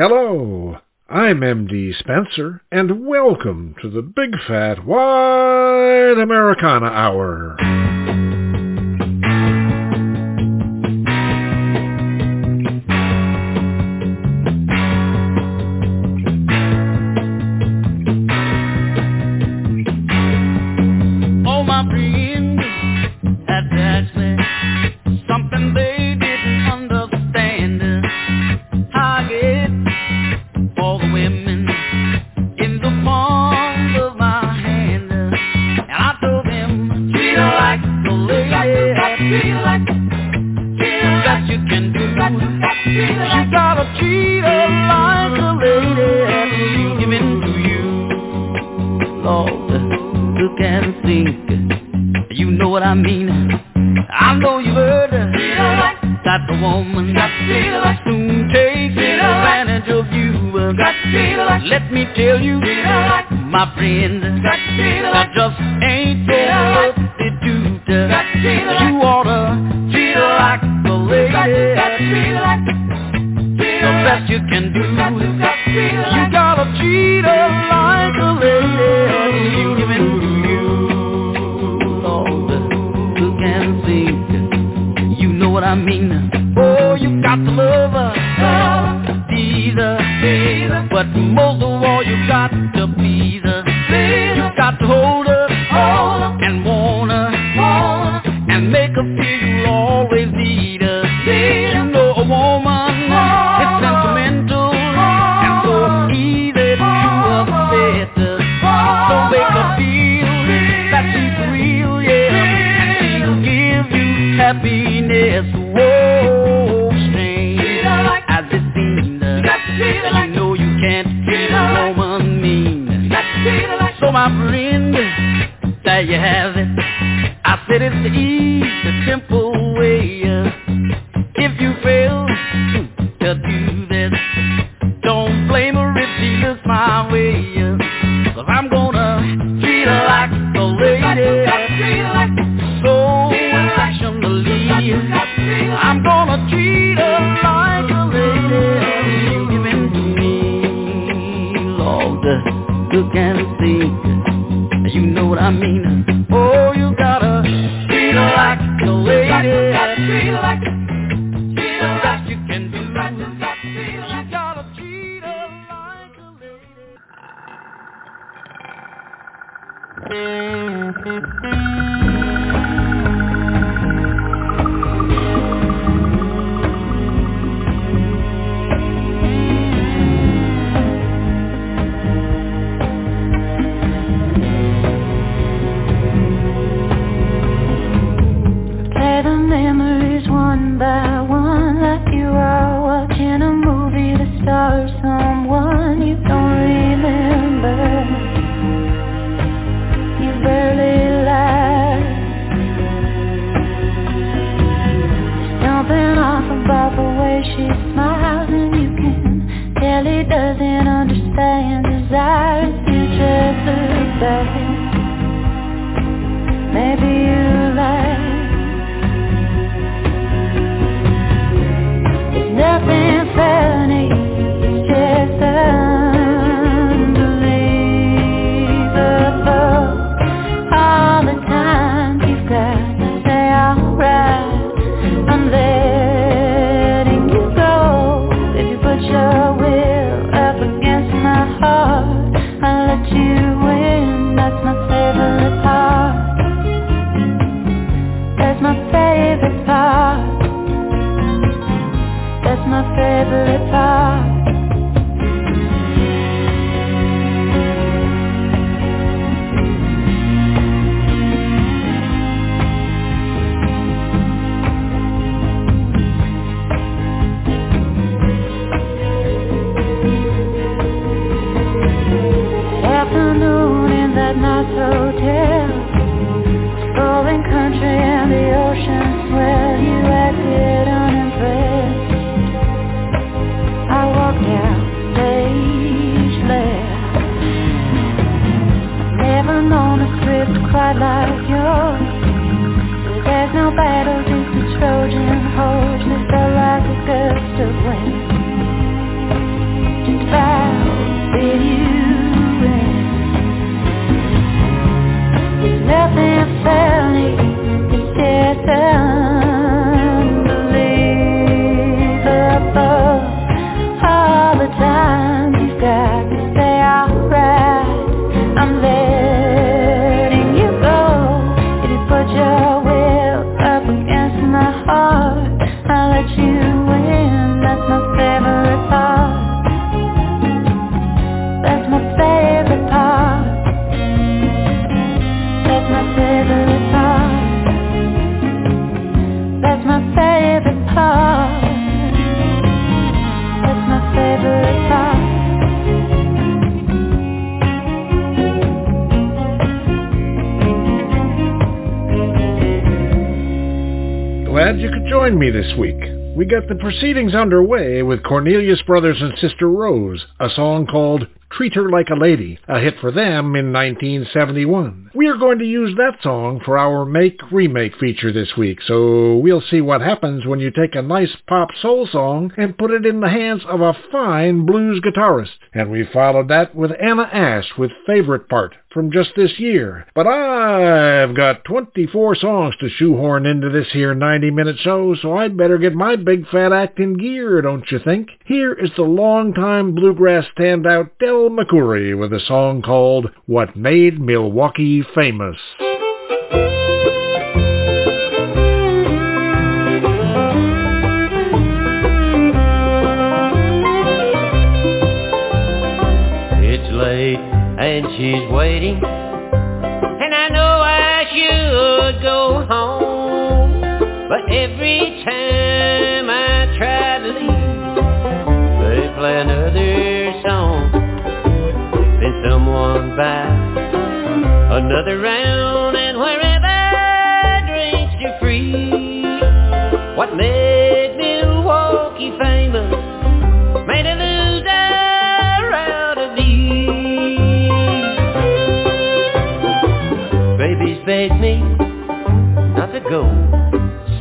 Hello, I'm MD Spenser, and welcome to the Big Fat Wide Americana Hour. Thank you. Join me this week. We got the proceedings underway with Cornelius Brothers and Sister Rose, a song called Treat Her Like a Lady, a hit for them in 1971. We are going to use that song for our Make Remake feature this week, so we'll see what happens when you take a nice pop soul song and put it in the hands of a fine blues guitarist. And we followed that with Anna Ash with Favorite Part from just this year. But I've got 24 songs to shoehorn into this here 90-minute show, so I'd better get my big fat act in gear, don't you think? Here is the longtime bluegrass standout Del McCoury with a song called What Made Milwaukee Famous. It's late and she's waiting And I know I should go home But every time I try to leave They play another song Then someone buys another round And wherever drinks are free. What made Milwaukee famous Made a loser out of me. Baby's begged me not to go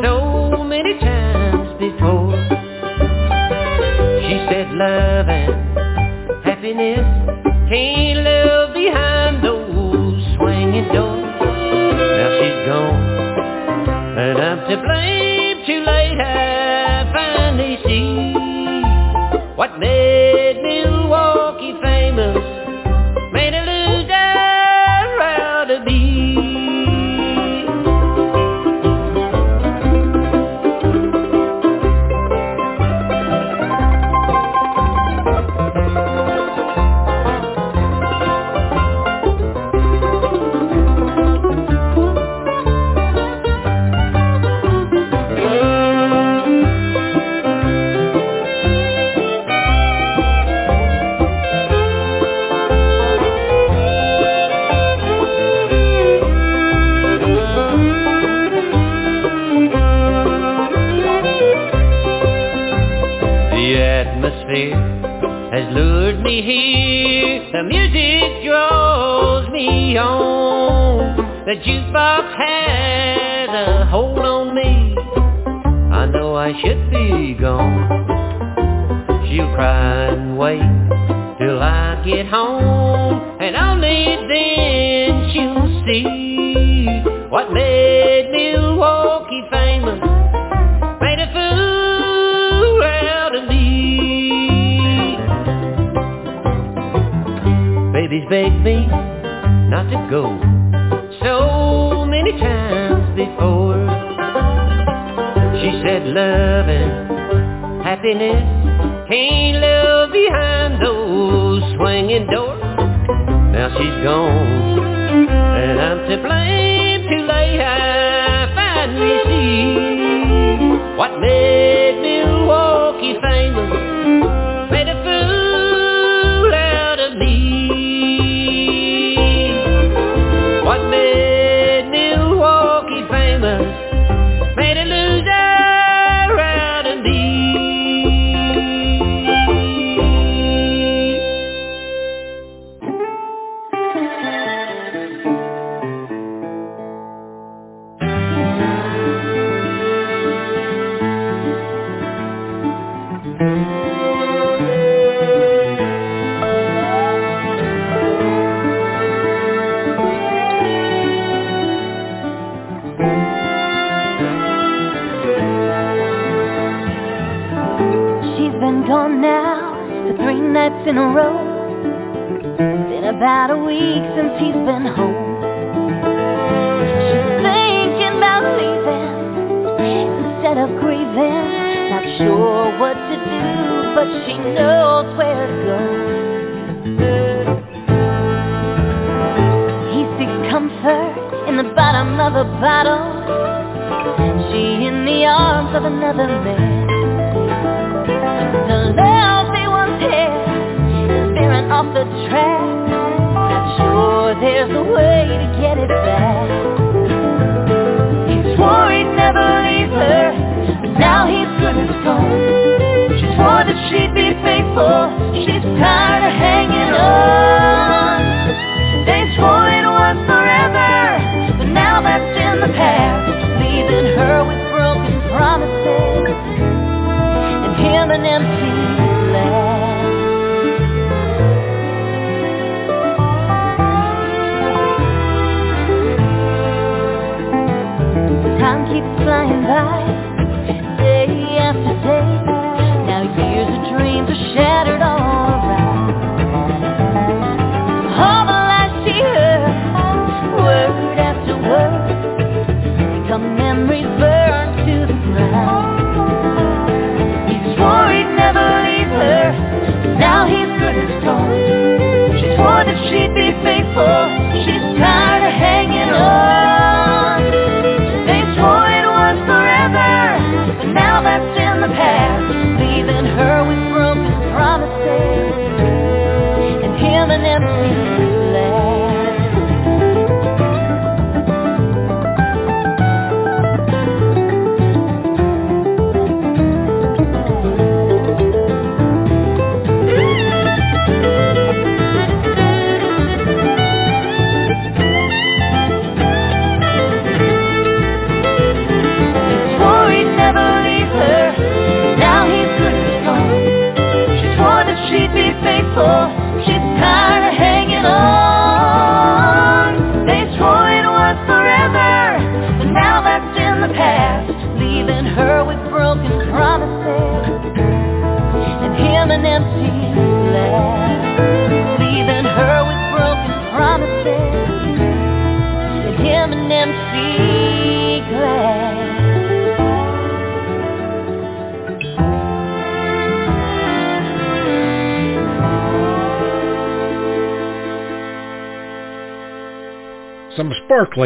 So many times before. She said love and happiness Can't to blame Too late I finally see What made The atmosphere has lured me here. The music draws me on. The jukebox has a hold on me. I know I should be gone. She'll cry and wait till I get home. And only then she'll see what made Milwaukee famous Baby's begged me not to go so many times before. She said love and happiness can't live behind those swinging doors. Now she's gone and I'm to blame. Too late I finally see what made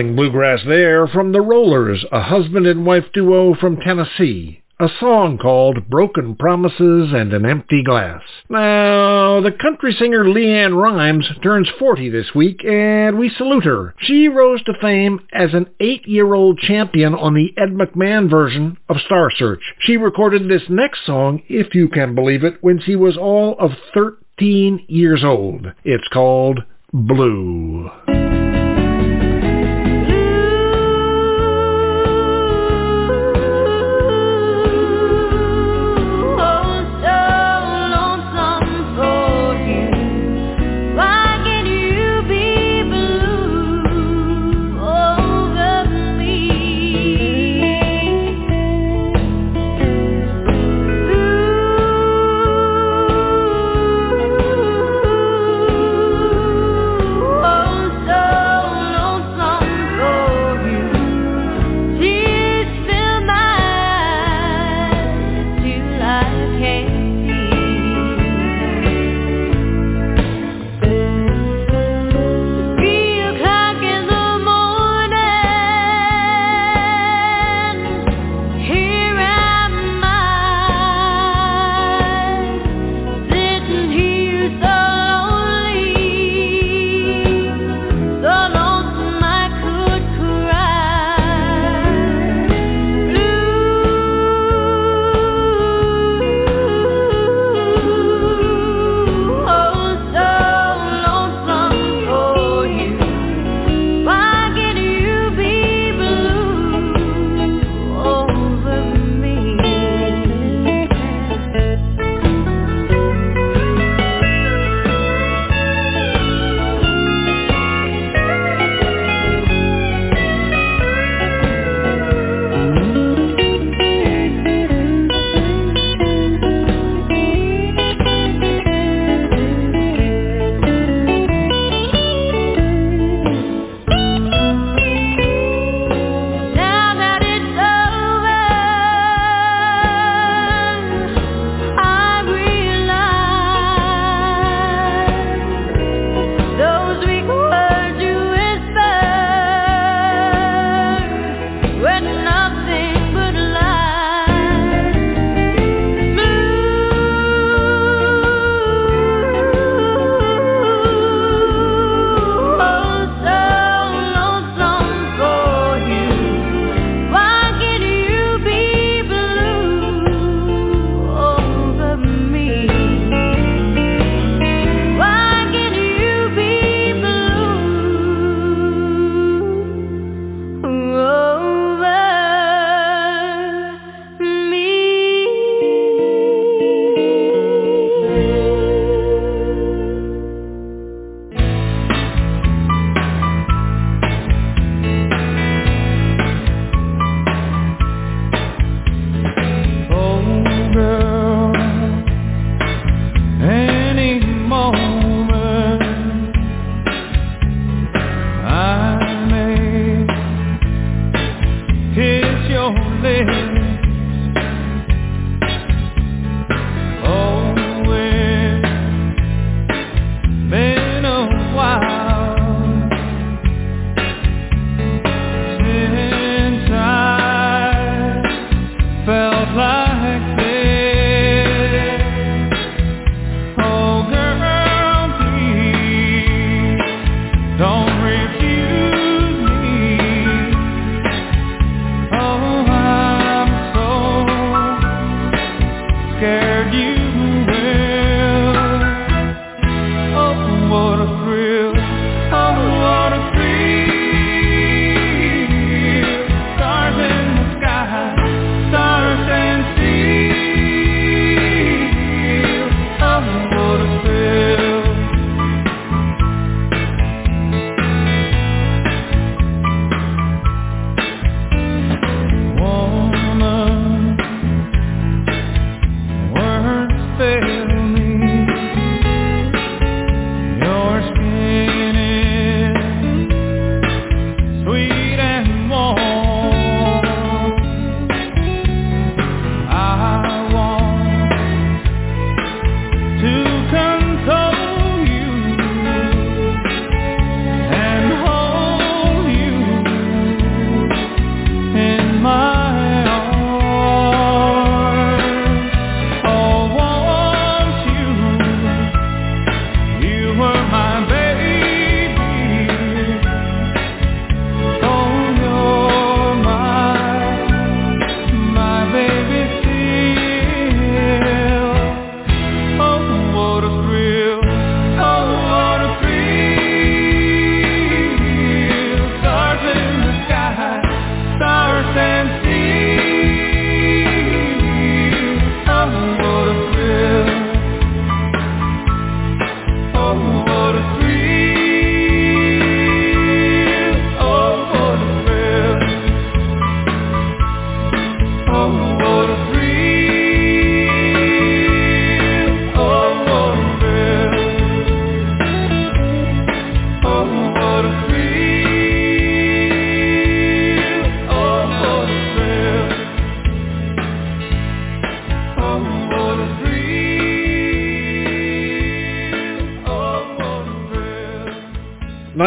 bluegrass there from the Rollers, a husband and wife duo from Tennessee. A song called Broken Promises and an Empty Glass. Now, the country singer LeAnn Rimes turns 40 this week, and we salute her. She rose to fame as an eight-year-old champion on the Ed McMahon version of Star Search. She recorded this next song, if you can believe it, when she was all of 13 years old. It's called Blue.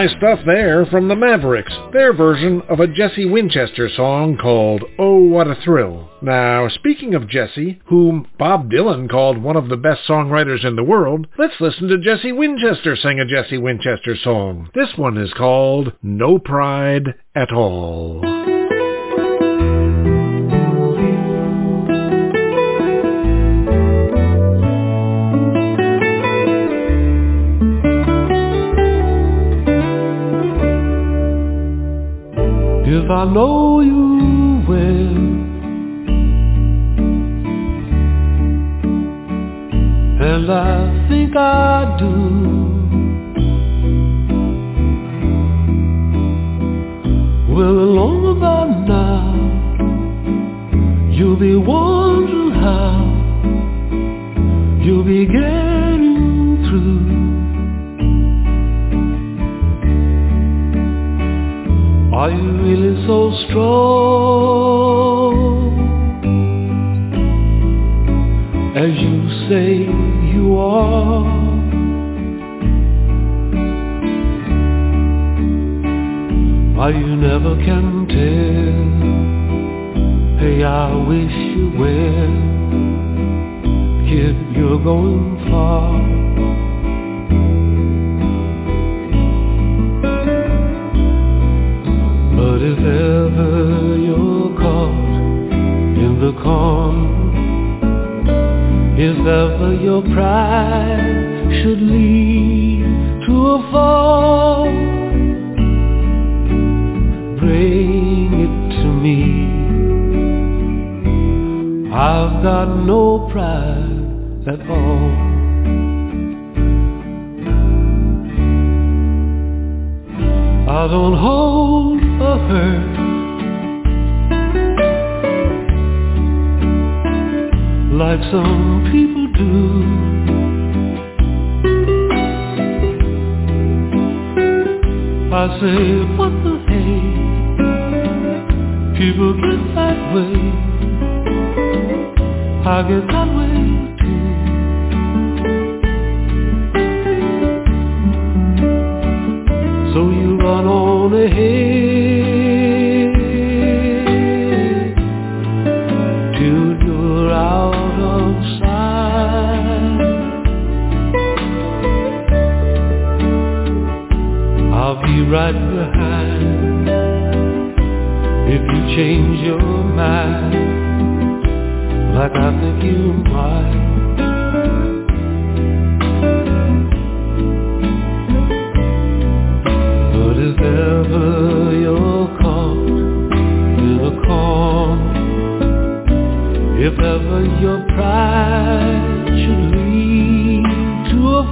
my stuff there from the Mavericks, their version of a Jesse Winchester song called Oh What a Thrill. Now, speaking of Jesse, whom Bob Dylan called one of the best songwriters in the world, let's listen to Jesse Winchester sing a Jesse Winchester song. This one is called No Pride at All. Hello.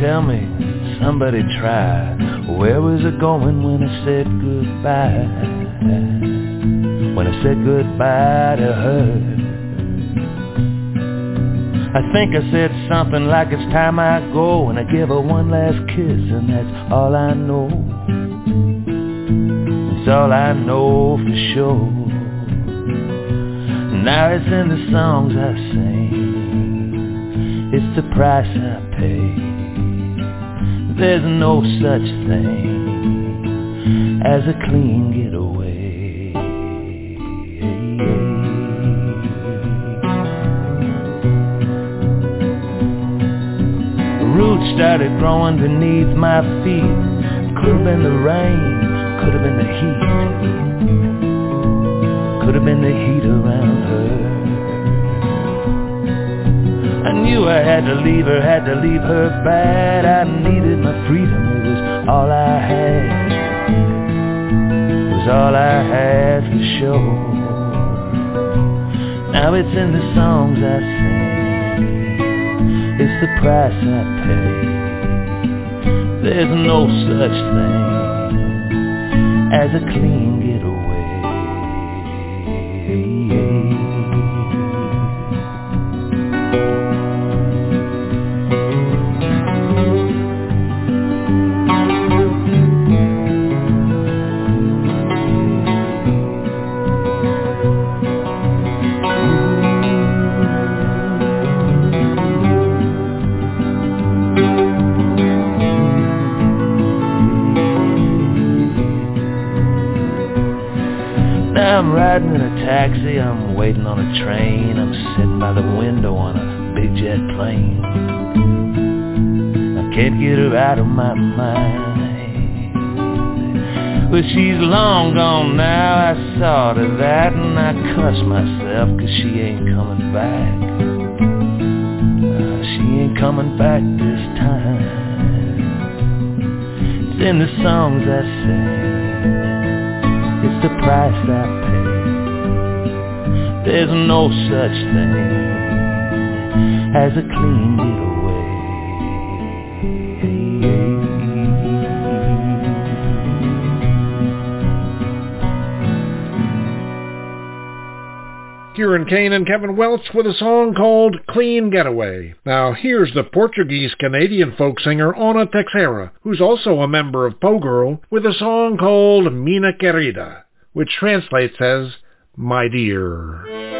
tell me somebody tried. Where was it going when I said goodbye? When I said goodbye to her. I think I said something like it's time I go and I give her one last kiss and that's all I know. It's all I know for sure. Now it's in the songs I sing. It's the price I pay. There's no such thing as a clean getaway. Roots started growing beneath my feet. Could have been the rain, could have been the heat. Could have been the heat around her. I knew I had to leave her, had to leave her bad. I needed all I had. Was all I had for sure. Now it's in the songs I sing. It's the price I pay. There's no such thing as a clean riding I'm waiting on a train, I'm sitting by the window on a big jet plane. I can't get her out of my mind. Well, she's long gone now, I saw to that, and I cussed myself, cause she ain't coming back. Uh, she ain't coming back this time. It's in the songs I sing. It's the price I. There's no such thing as a clean getaway. Kieran Kane and Kevin Welch with a song called Clean Getaway. Now here's the Portuguese-Canadian folk singer Awna Teixeira, who's also a member of Po' Girl, with a song called Minha Querida, which translates as My Dear.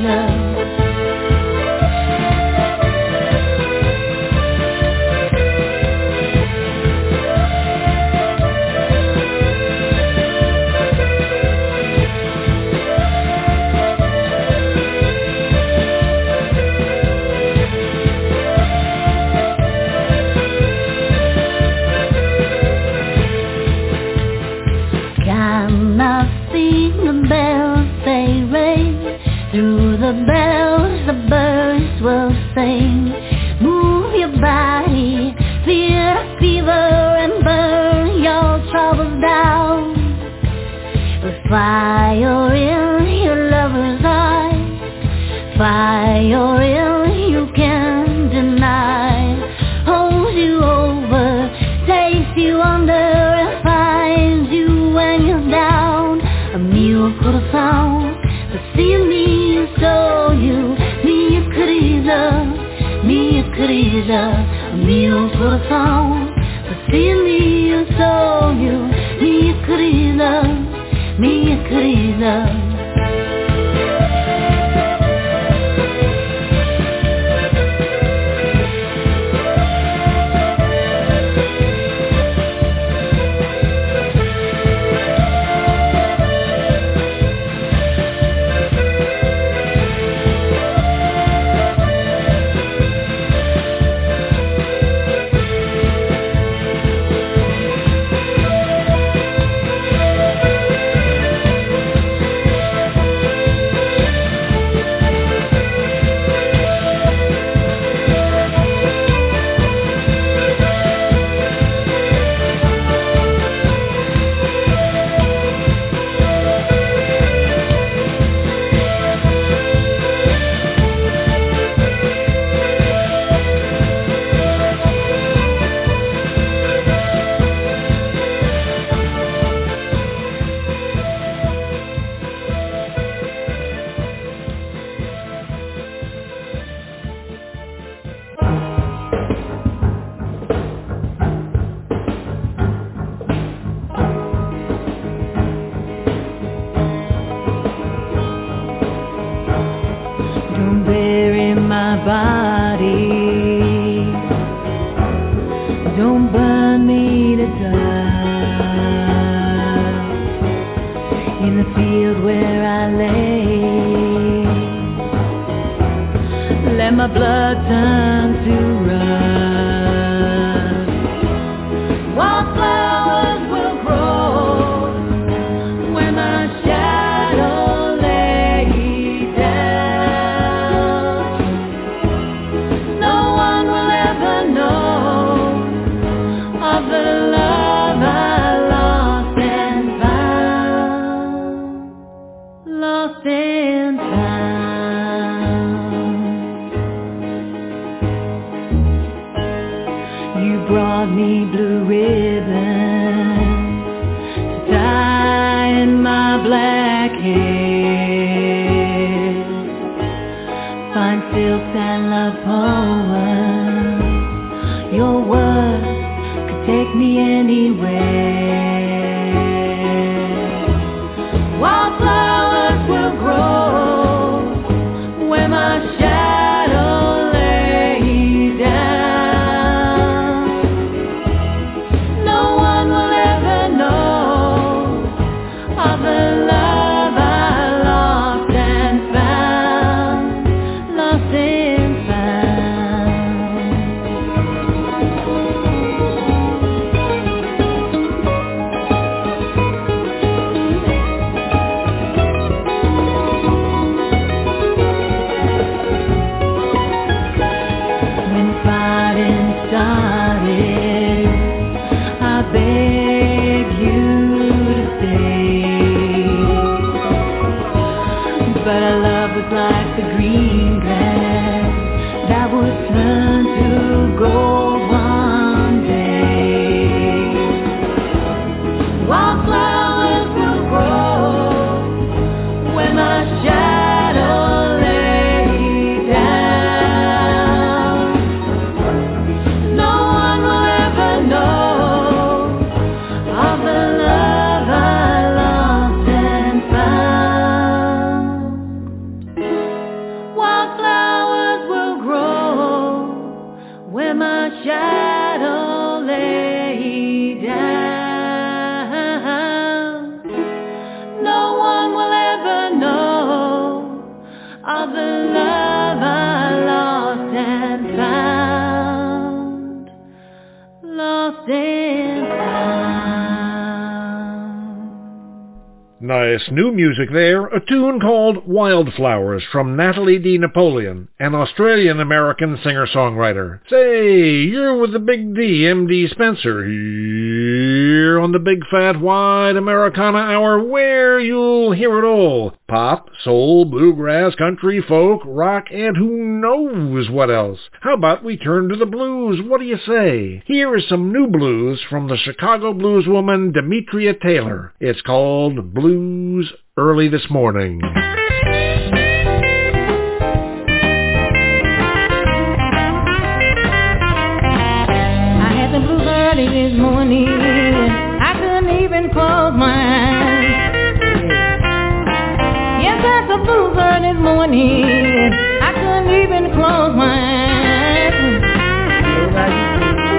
your where my shadow lay down. No one will ever know of the love I lost and found. Lost and Nice new music there, a tune called Wildflowers from Natalie D. Napoleon, an Australian-American singer-songwriter. Say, you're with the Big D, M.D. Spenser, here on the Big Fat Wide Americana Hour, where you'll hear it all. Pop, soul, bluegrass, country, folk, rock, and who knows what else. How about we turn to the blues? What do you say? Here is some new blues from the Chicago blueswoman Demetria Taylor. It's called Blues Early This Morning. I had the blues early this morning. Early. I couldn't even close my eyes.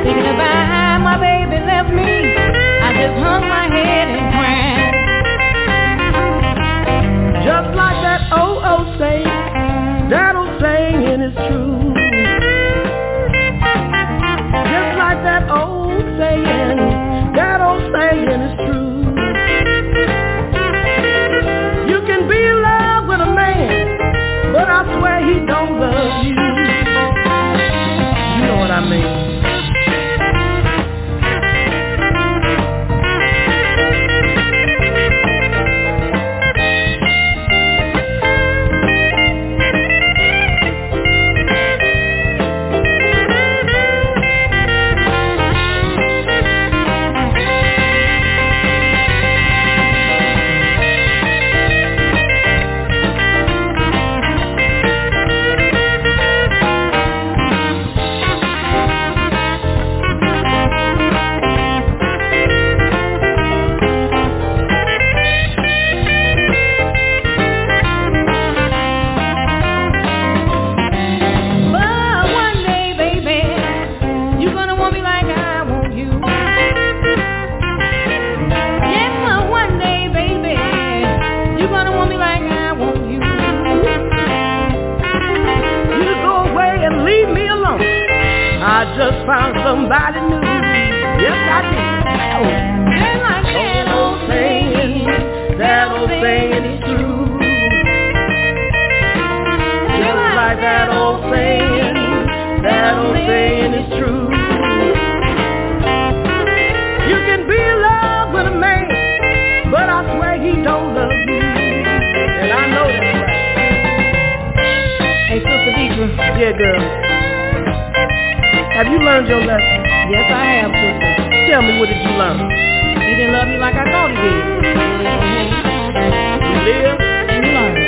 Thinking about how my baby left me, I just hung my head and cried. Just like that old found somebody new. Yes, I did. Like that old saying, that old saying is true. Just like that old saying, that old saying is true. You can be in love with a man, but I swear he don't love you. And I know that's right. Hey, Sister Deidre. Yeah, girl. Have you learned your lesson? Yes, I have, sister. Tell me, what did you learn? He didn't love me like I thought he did. You live? You learned.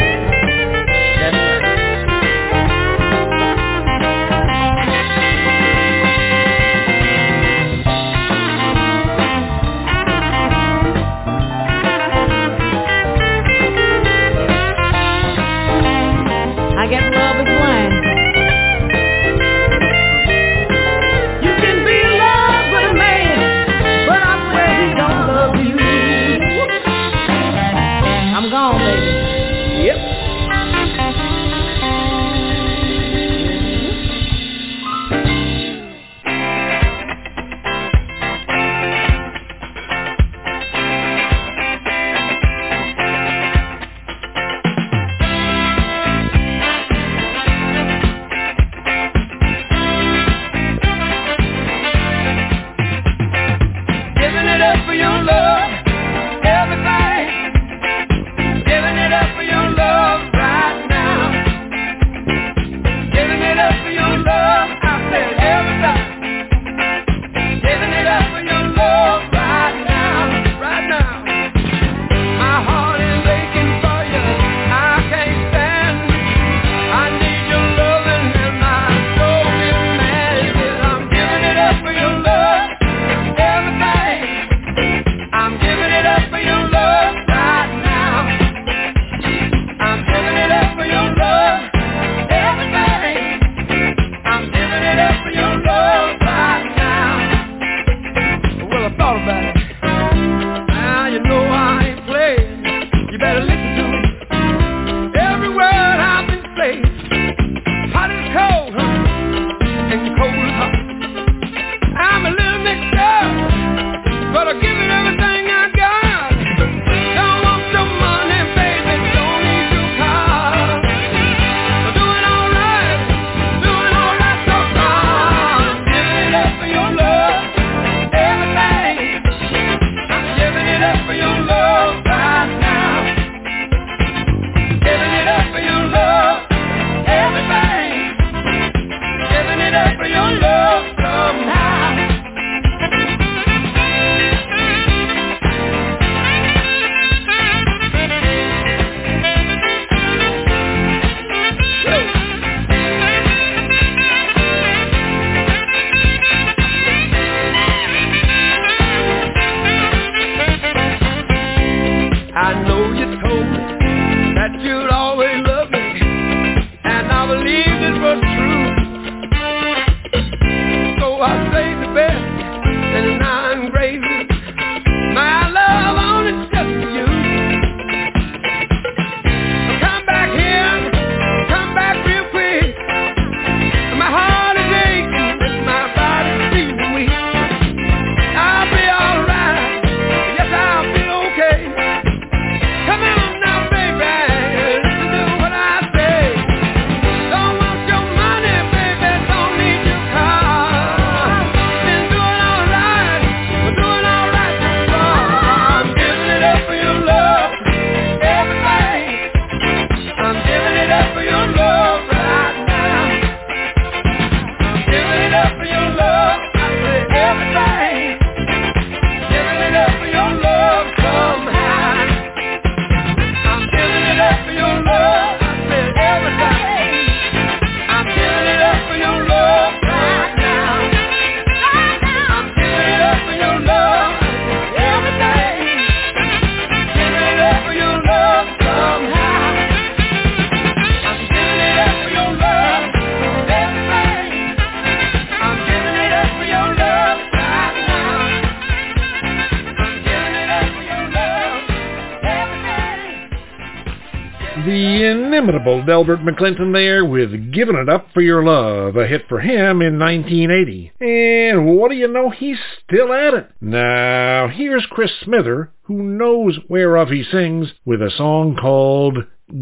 Inimitable Delbert McClinton there with Giving It Up for Your Love, a hit for him in 1980. And what do you know, he's still at it. Now, here's Chris Smither, who knows whereof he sings, with a song called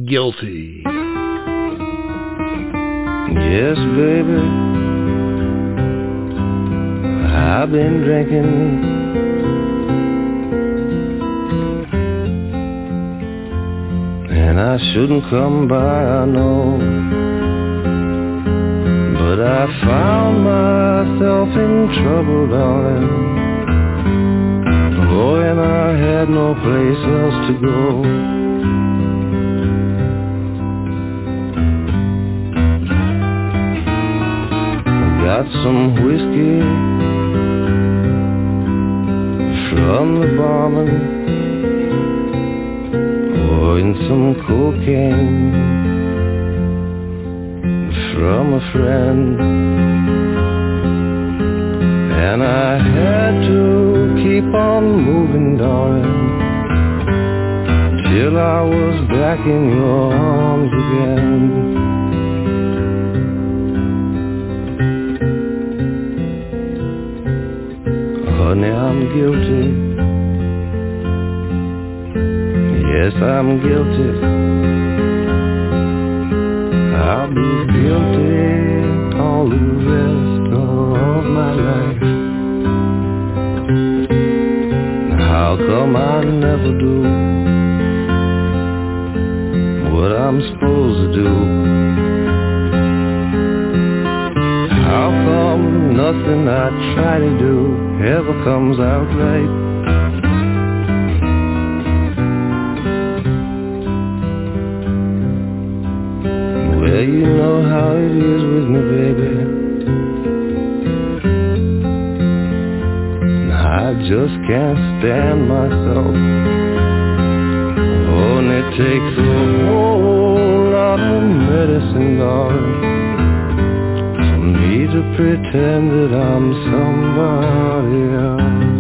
Guilty. Yes, baby, I've been drinking And I shouldn't come by, I know. But I found myself in trouble, darling. Boy, and I had no place else to go. Got some whiskey from the barman pouring some cocaine from a friend. And I had to keep on moving, darling Till I was back in your arms again. Honey, I'm guilty Yes, I'm guilty. I'll be guilty all the rest of my life. How come I never do what I'm supposed to do? How come nothing I try to do ever comes out right? You know how it is with me, baby. I just can't stand myself. Only takes a whole lot of medicine, darling, for me to pretend that I'm somebody else.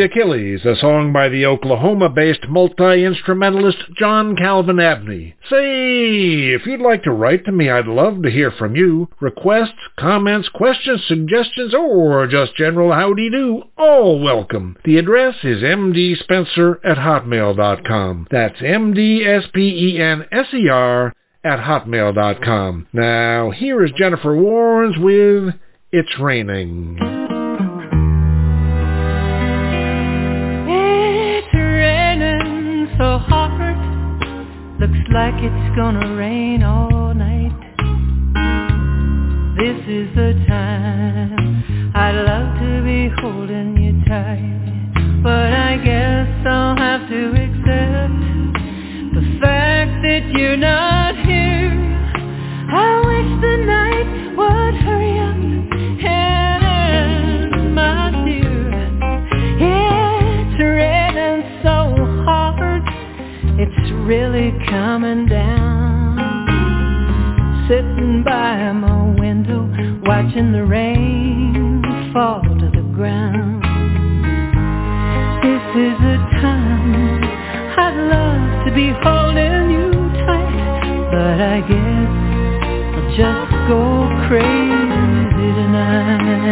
Achilles, a song by the Oklahoma-based multi-instrumentalist John Calvin Abney. Say, if you'd like to write to me, I'd love to hear from you. Requests, comments, questions, suggestions, or just general howdy-do, all welcome. The address is mdspenser at hotmail.com. That's M-D-S-P-E-N-S-E-R at hotmail.com. Now, here is Jennifer Warnes with It's Raining. Like it's gonna rain all night. This is the time I'd love to be holding you tight. But I guess I'll have to accept The fact that you're not here. I wish the night really coming down. Sitting by my window Watching the rain fall to the ground. This is a time I'd love to be holding you tight But I guess I'll just go crazy tonight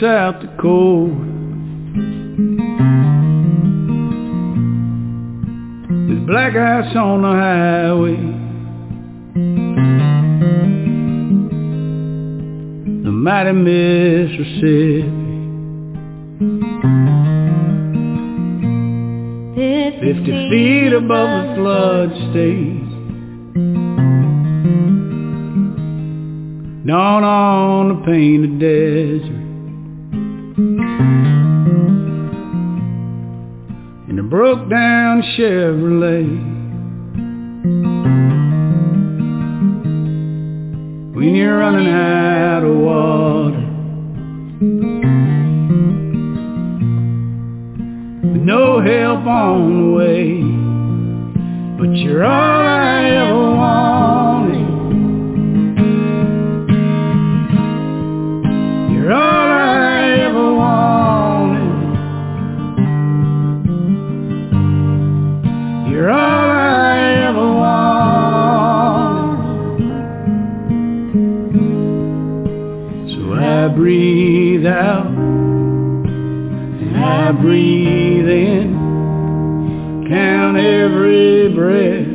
South Dakota. His black ice on the highway. The mighty Mississippi. Fifty feet above the flood stage. Down on the painted desert. broke down Chevrolet. When you're running out of water. With no help on the way. But you're all I ever in. Count every breath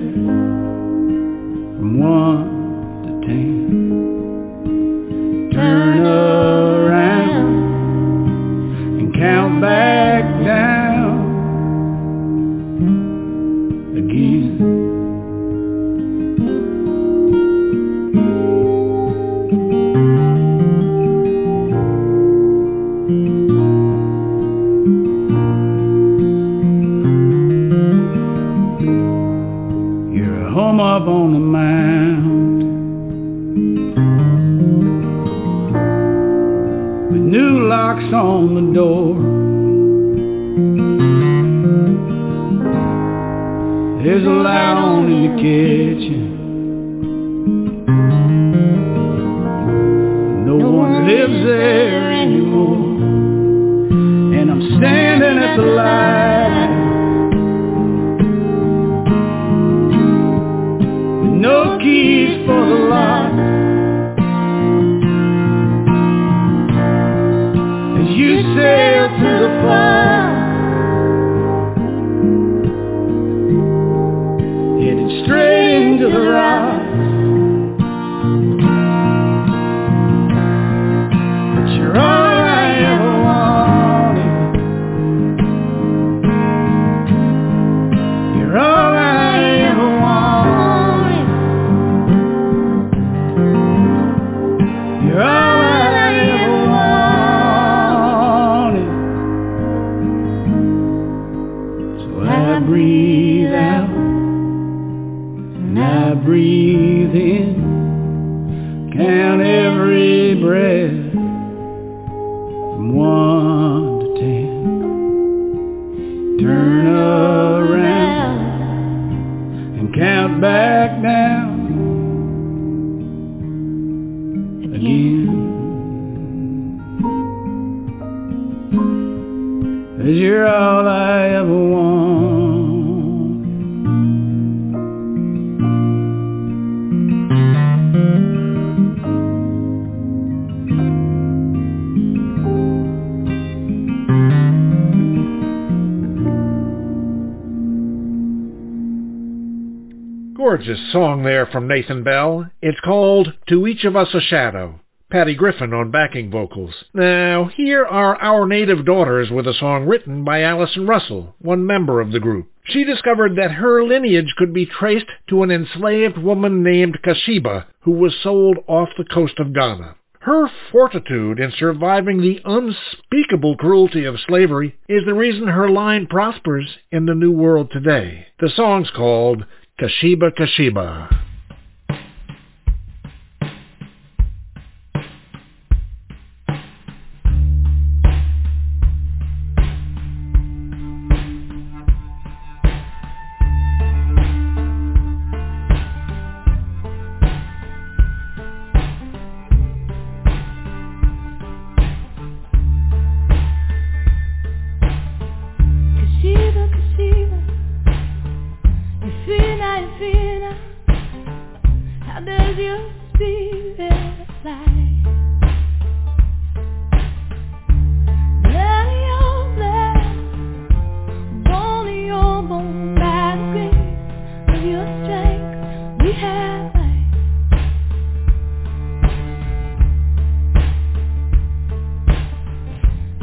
song there from Nathan Bell. It's called To Each of Us a Shadow. Patty Griffin on backing vocals. Now, here are Our Native Daughters with a song written by Allison Russell, one member of the group. She discovered that her lineage could be traced to an enslaved woman named Quasheba, who was sold off the coast of Ghana. Her fortitude in surviving the unspeakable cruelty of slavery is the reason her line prospers in the New World today. The song's called Quasheba Quasheba.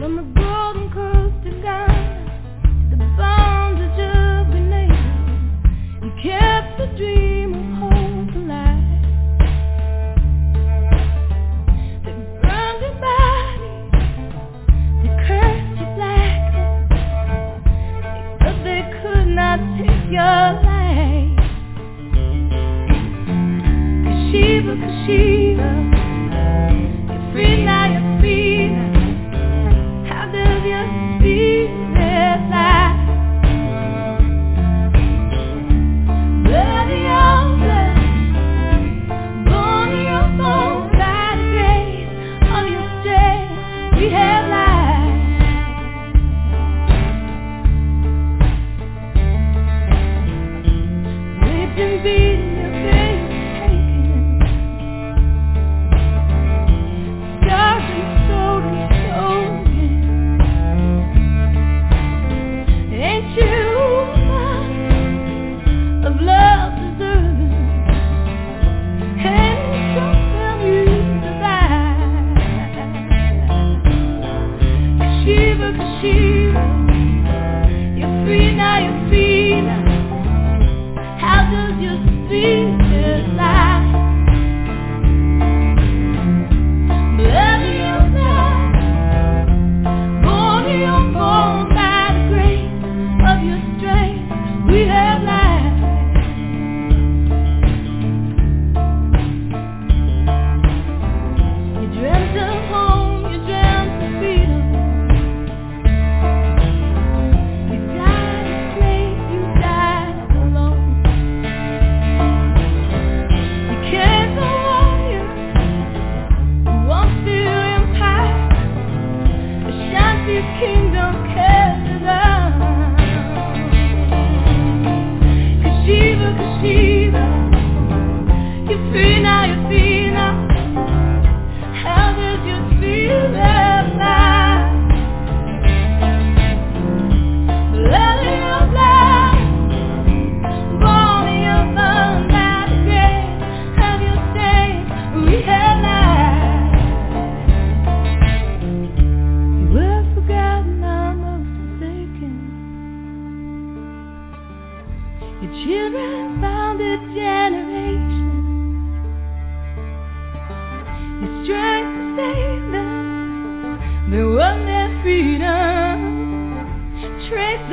I'm a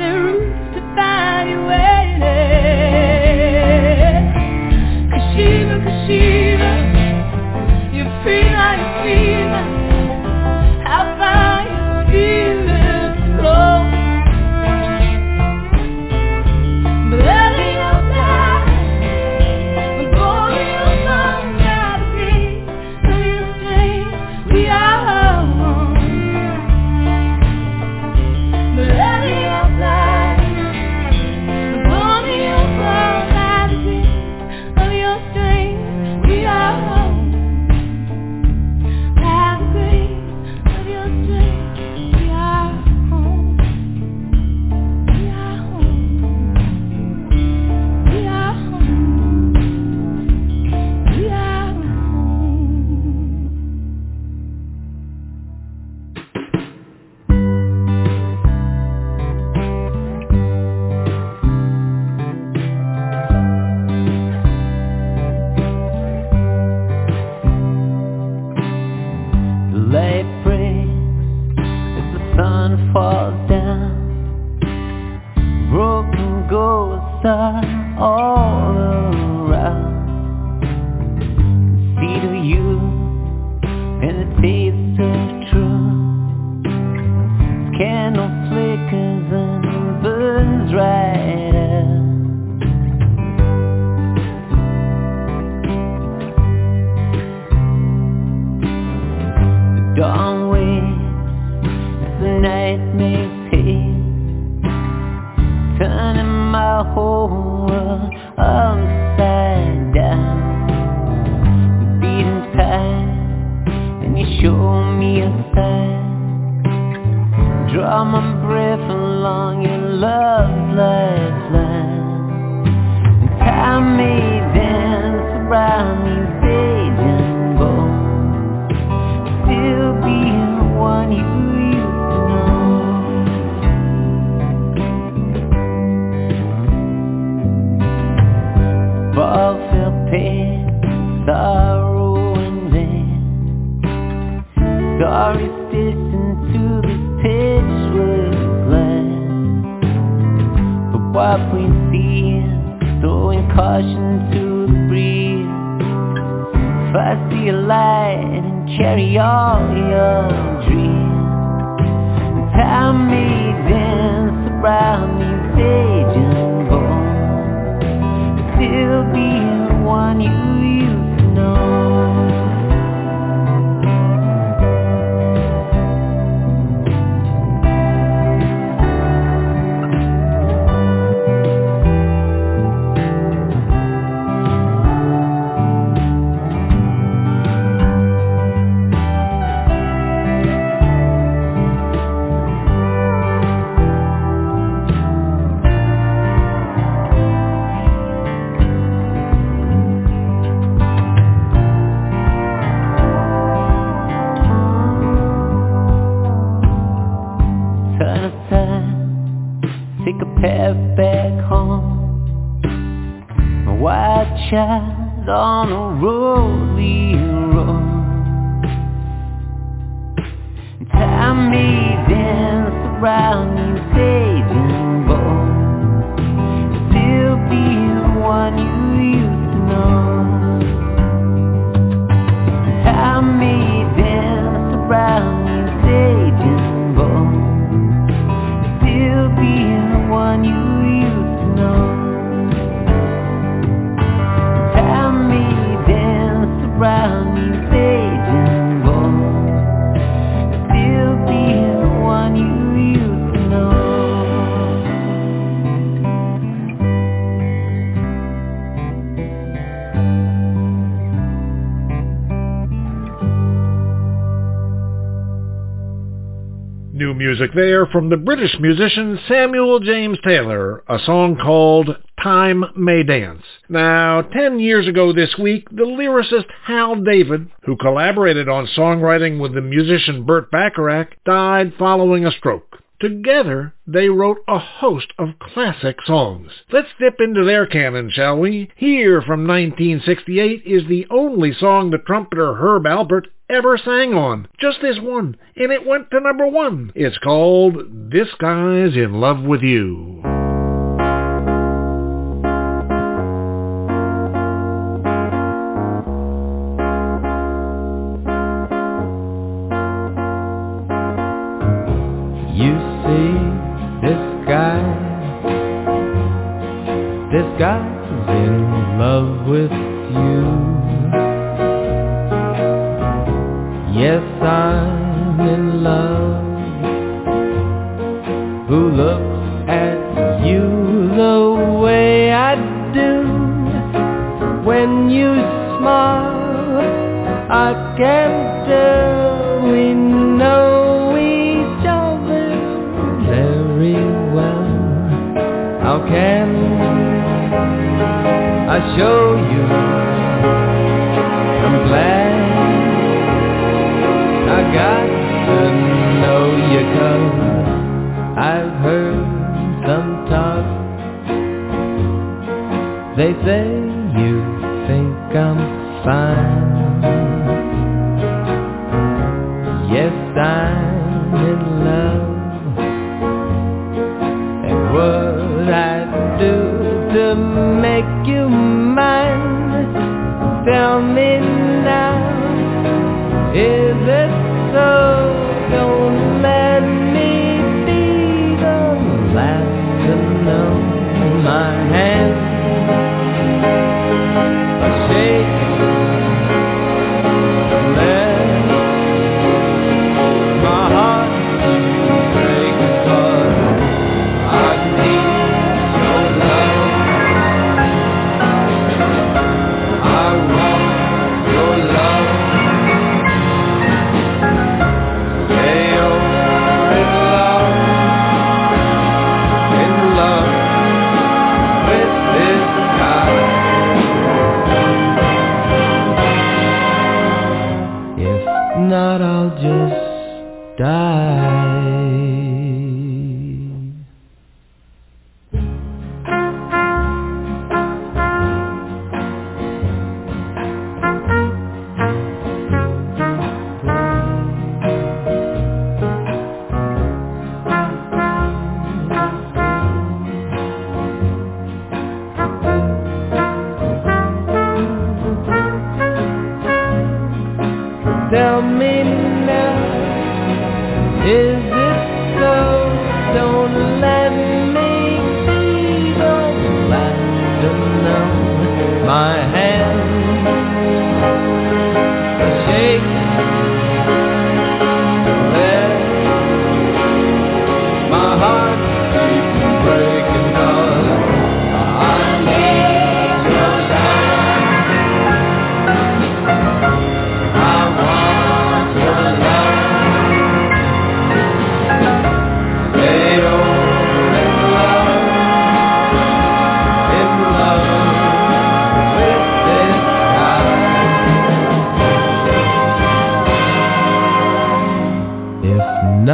the roof to find your way. will be the one you from the British musician Samuel James Taylor, a song called Time May Dance. Now, ten years ago this week, the lyricist Hal David, who collaborated on songwriting with the musician Burt Bacharach, died following a stroke. Together, they wrote a host of classic songs. Let's dip into their canon, shall we? Here from 1968 is the only song the trumpeter Herb Alpert ever sang on. Just this one, and it went to number one. It's called This Guy's in Love with. You this guy's in love with you. Yes, I'm in love. Who looks at you the way I do? When you smile, I can't tell They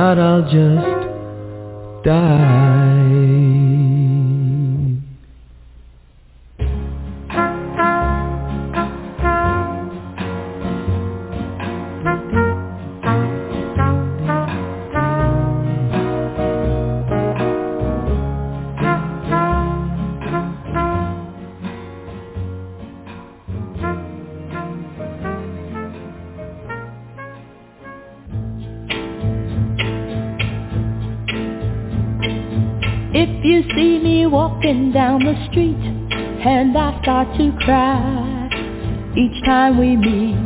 not, I'll just die. and I start to cry each time we meet.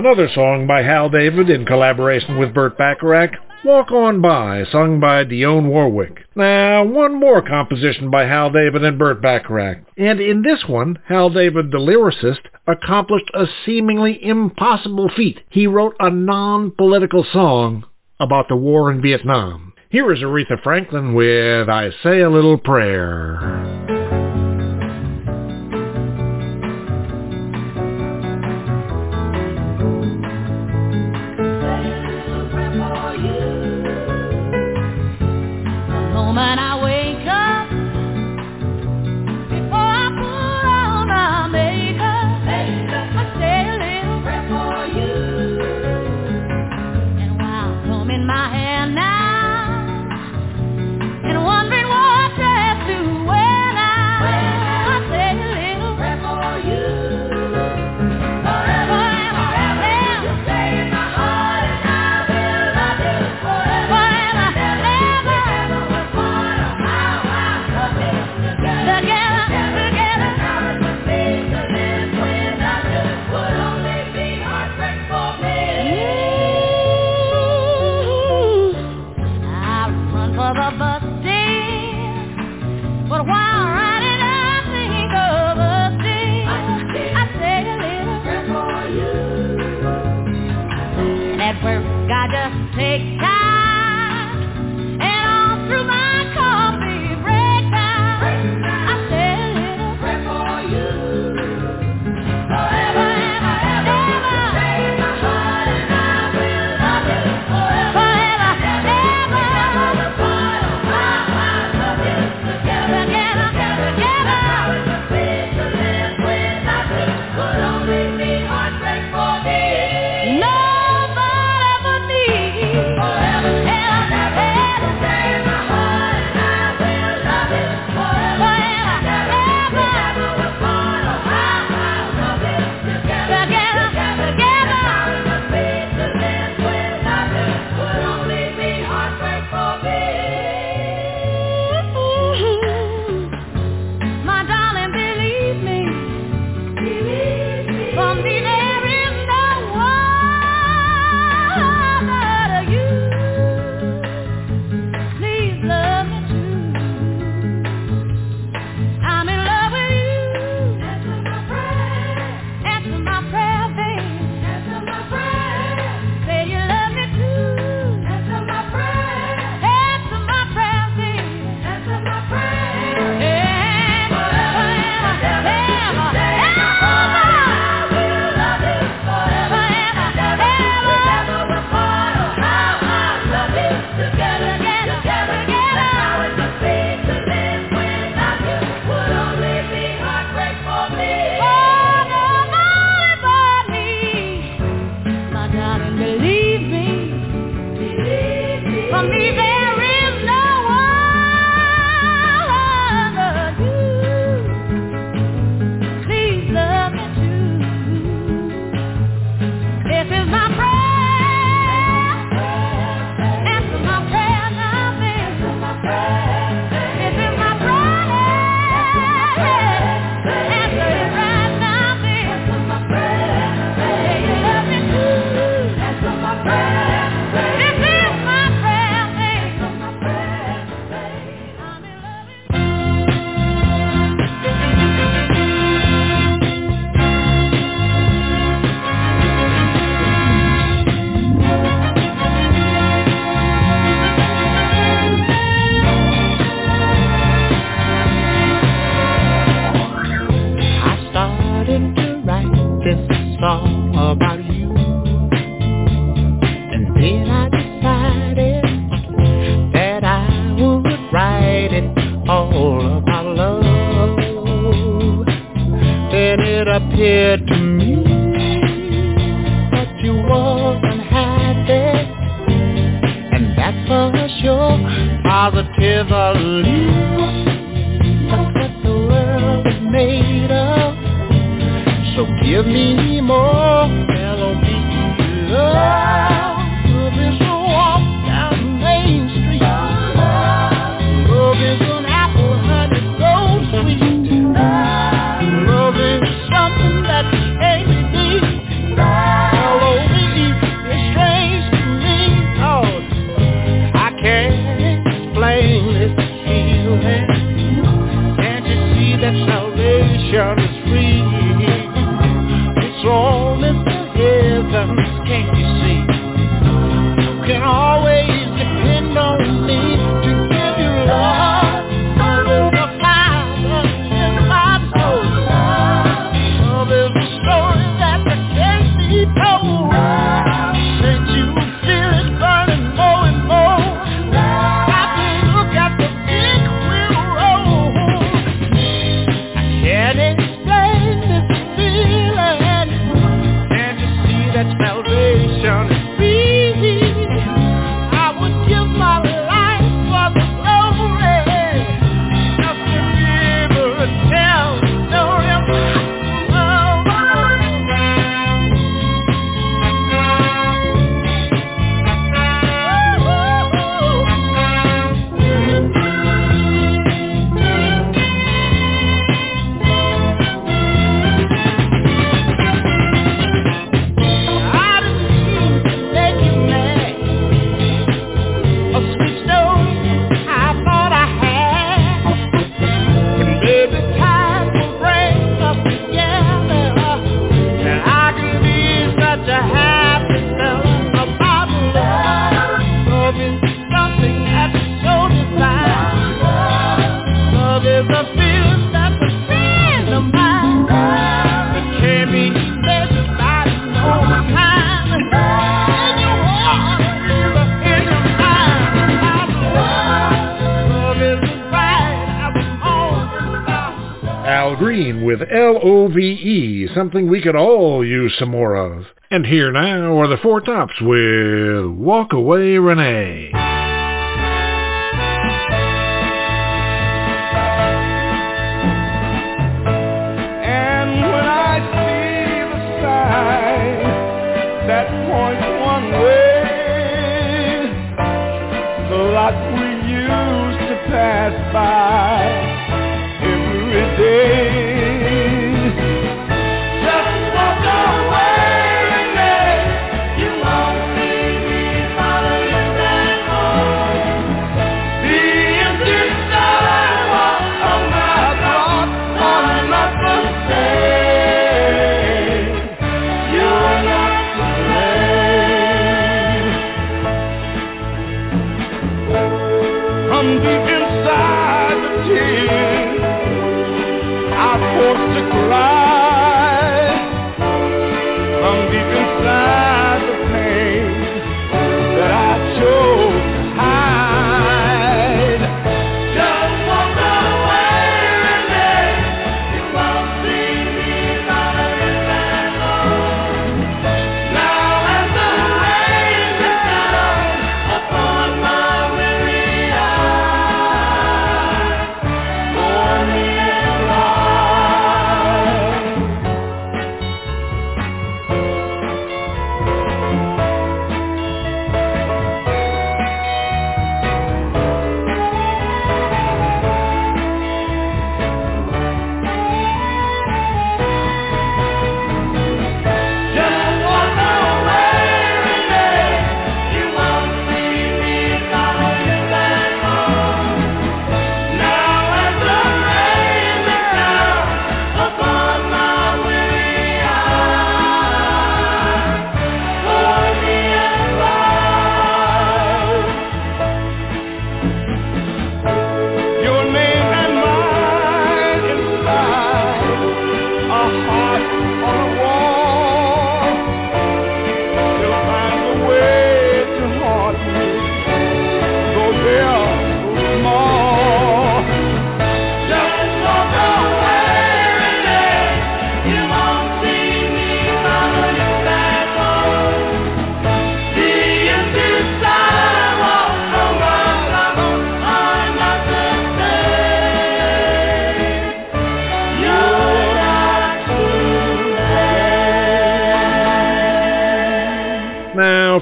Another song by Hal David in collaboration with Burt Bacharach, Walk On By, sung by Dionne Warwick. Now, one more composition by Hal David and Burt Bacharach. And in this one, Hal David, the lyricist, accomplished a seemingly impossible feat. He wrote a non-political song about the war in Vietnam. Here is Aretha Franklin with I Say a Little Prayer. but I something we could all use some more of. And here now are the Four Tops with Walk Away Renee.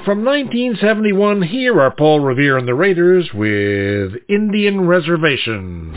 From 1971, here are Paul Revere and the Raiders with Indian Reservation.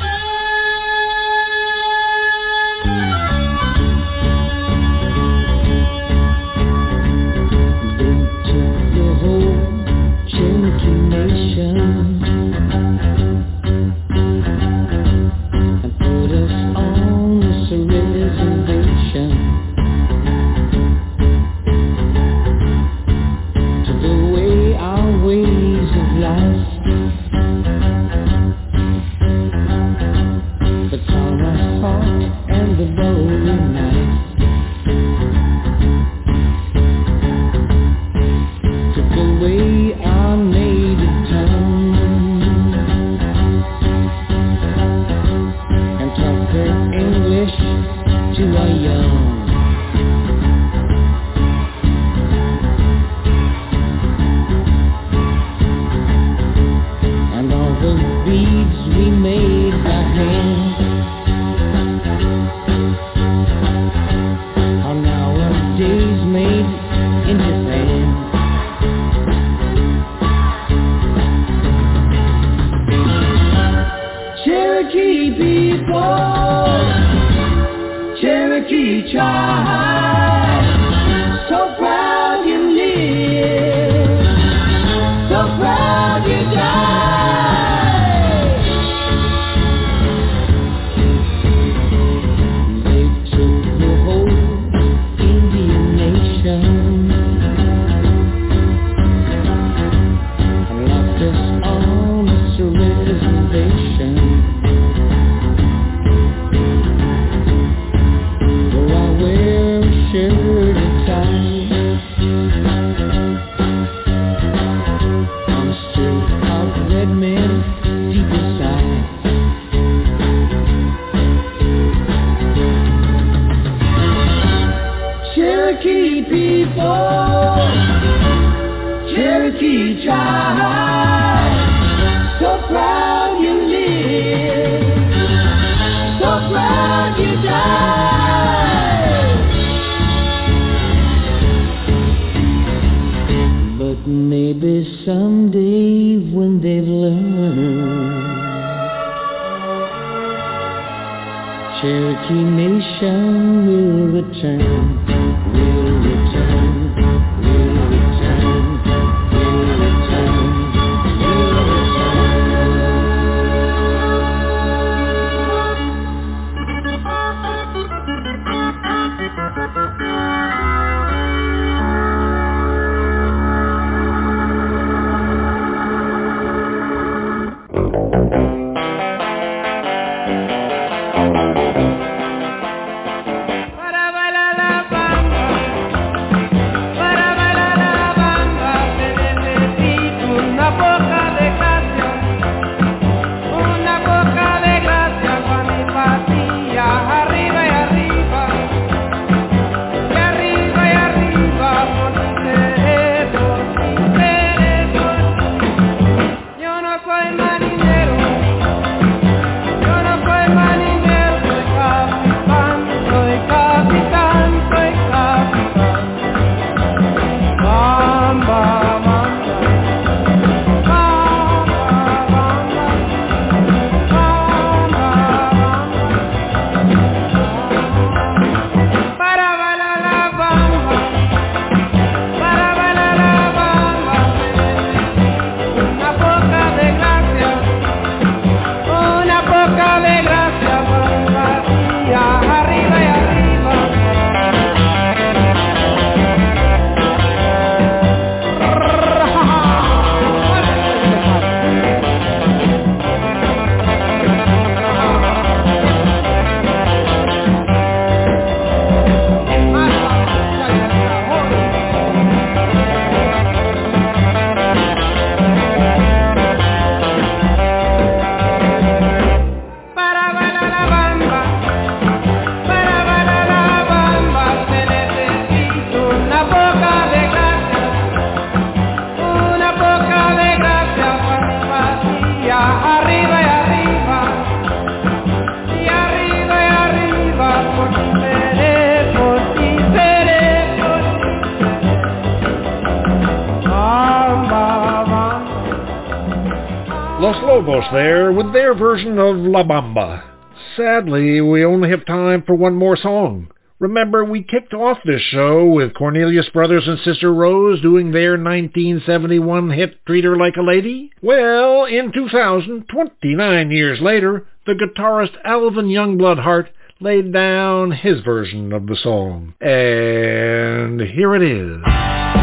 There with their version of La Bamba. Sadly, we only have time for one more song. Remember, we kicked off this show with Cornelius Brothers and Sister Rose doing their 1971 hit Treat Her Like a Lady? Well, in 2000, 29 years later, the guitarist Alvin Youngblood Hart laid down his version of the song. And here it is.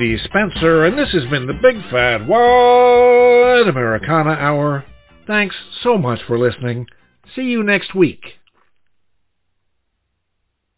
MD Spenser, and this has been the Big Fat Wide Americana Hour. Thanks so much for listening. See you next week.